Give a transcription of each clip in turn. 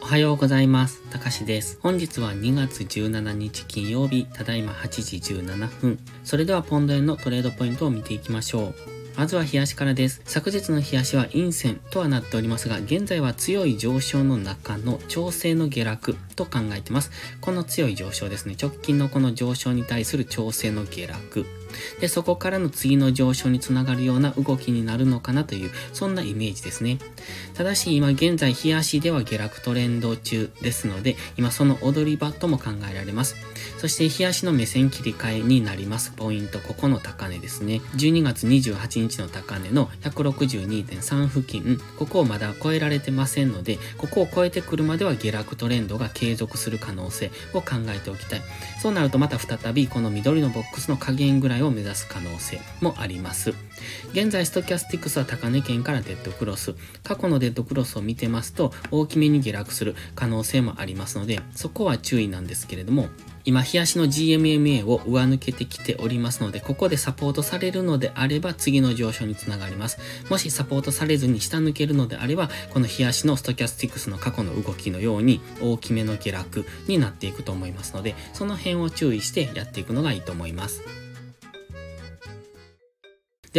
おはようございます。たかしです。本日は2月17日金曜日、ただいま8時17分。それではポンド円のトレードポイントを見ていきましょう。まずは冷やしからです。昨日の冷やしは陰線とはなっておりますが、現在は強い上昇の中の調整の下落と考えてます。この強い上昇ですね。直近のこの上昇に対する調整の下落。で、そこからの次の上昇につながるような動きになるのかなという、そんなイメージですね。ただし、今現在、冷やしでは下落トレンド中ですので、今その踊り場とも考えられます。そして、冷やしの目線切り替えになります。ポイント、ここの高値ですね。12月28日の高値の162.3付近、ここをまだ超えられてませんので、ここを超えてくるまでは下落トレンドが継続する可能性を考えておきたい。そうなるとまた再びこの緑のボックスの下限ぐらいを目指す可能性もあります。現在、ストキャスティクスは高値圏からデッドクロス。過去のデッドクロスを見てますと、大きめに下落する可能性もありますので、そこは注意なんですけれども、今、冷やしの GMMA を上抜けてきておりますので、ここでサポートされるのであれば、次の上昇につながります。もしサポートされずに下抜けるのであれば、この冷やしのストキャスティクスの過去の動きのように、大きめの下落になっていくと思いますので、その辺を注意してやっていくのがいいと思います。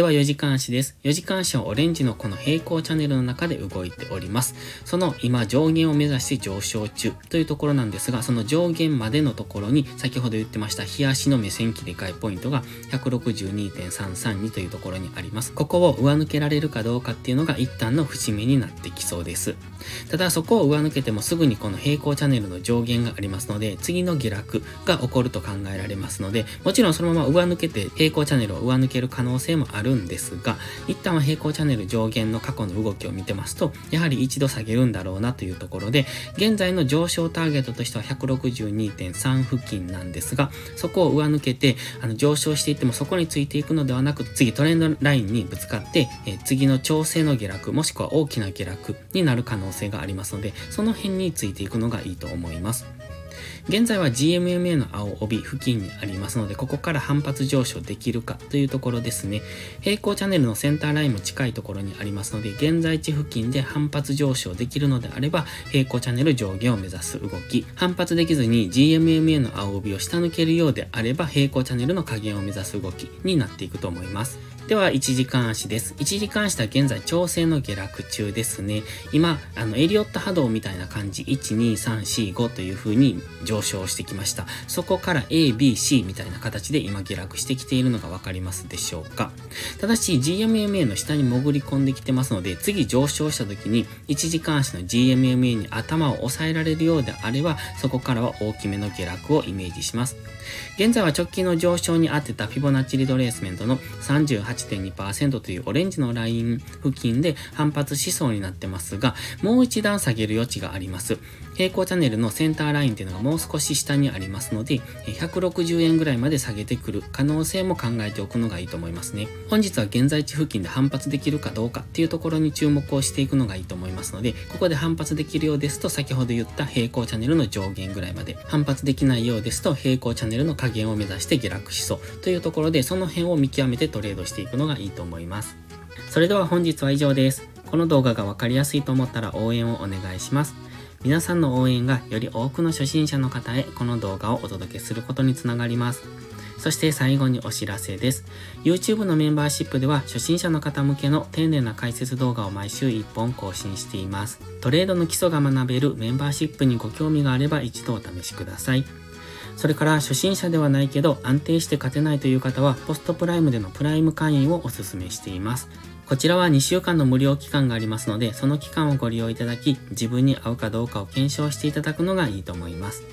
では4時間足です。4時間足はオレンジのこの平行チャンネルの中で動いております。その今上限を目指して上昇中というところなんですが、その上限までのところに先ほど言ってました日足の目線切り替えポイントが162.332というところにあります。ここを上抜けられるかどうかっていうのが一旦の節目になってきそうです。ただそこを上抜けてもすぐにこの平行チャンネルの上限がありますので、次の下落が起こると考えられますので、もちろんそのまま上抜けて平行チャンネルを上抜ける可能性もあるんですが、一旦は平行チャンネル上限の過去の動きを見てますと、やはり一度下げるんだろうなというところで、現在の上昇ターゲットとしては162.3付近なんですが、そこを上抜けて、あの上昇していってもそこについていくのではなく、次トレンドラインにぶつかって、え次の調整の下落、もしくは大きな下落になる可能性がありますので、その辺についていくのがいいと思います。現在は GMMA の青帯付近にありますので、ここから反発上昇できるかというところですね。平行チャンネルのセンターラインも近いところにありますので、現在地付近で反発上昇できるのであれば、平行チャンネル上下を目指す動き。反発できずに GMMA の青帯を下抜けるようであれば、平行チャンネルの下限を目指す動きになっていくと思います。では、1時間足です。1時間足は現在調整の下落中ですね。今、あの、エリオット波動みたいな感じ、1、2、3、4、5という風に上昇してきました。そこから A、B、C みたいな形で今下落してきているのがわかりますでしょうか？ただし、GMMA の下に潜り込んできてますので、次上昇した時に、1時間足の GMMA に頭を押さえられるようであれば、そこからは大きめの下落をイメージします。現在は直近の上昇に当てたフィボナッチリトレースメントの38.2%というオレンジのライン付近で反発しそうになってますが、もう一段下げる余地があります。平行チャンネルのセンターラインっていうのがもう少し下にありますので、160円ぐらいまで下げてくる可能性も考えておくのがいいと思いますね。本日は現在地付近で反発できるかどうかっていうところに注目をしていくのがいいと思いますので、ここで反発できるようですと先ほど言った平行チャンネルの上限ぐらいまで、反発できないようですと平行チャンネルの下限を目指して下落しそうというところで、その辺を見極めてトレードしていくのがいいと思います。それでは本日は以上です。この動画がわかりやすいと思ったら応援をお願いします。皆さんの応援がより多くの初心者の方へこの動画をお届けすることにつながります。そして最後にお知らせです。YouTube のメンバーシップでは初心者の方向けの丁寧な解説動画を毎週1本更新しています。トレードの基礎が学べるメンバーシップにご興味があれば一度お試しください。それから初心者ではないけど安定して勝てないという方はポストプライムでのプライム会員をお勧めしています。こちらは2週間の無料期間がありますので、その期間をご利用いただき、自分に合うかどうかを検証していただくのがいいと思います。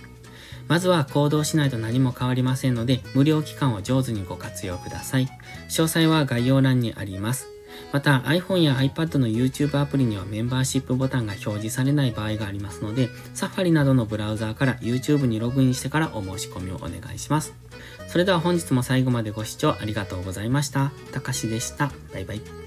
まずは行動しないと何も変わりませんので、無料期間を上手にご活用ください。詳細は概要欄にあります。また iPhone や iPad の YouTube アプリにはメンバーシップボタンが表示されない場合がありますので、Safari などのブラウザーから YouTube にログインしてからお申し込みをお願いします。それでは本日も最後までご視聴ありがとうございました。たかしでした。バイバイ。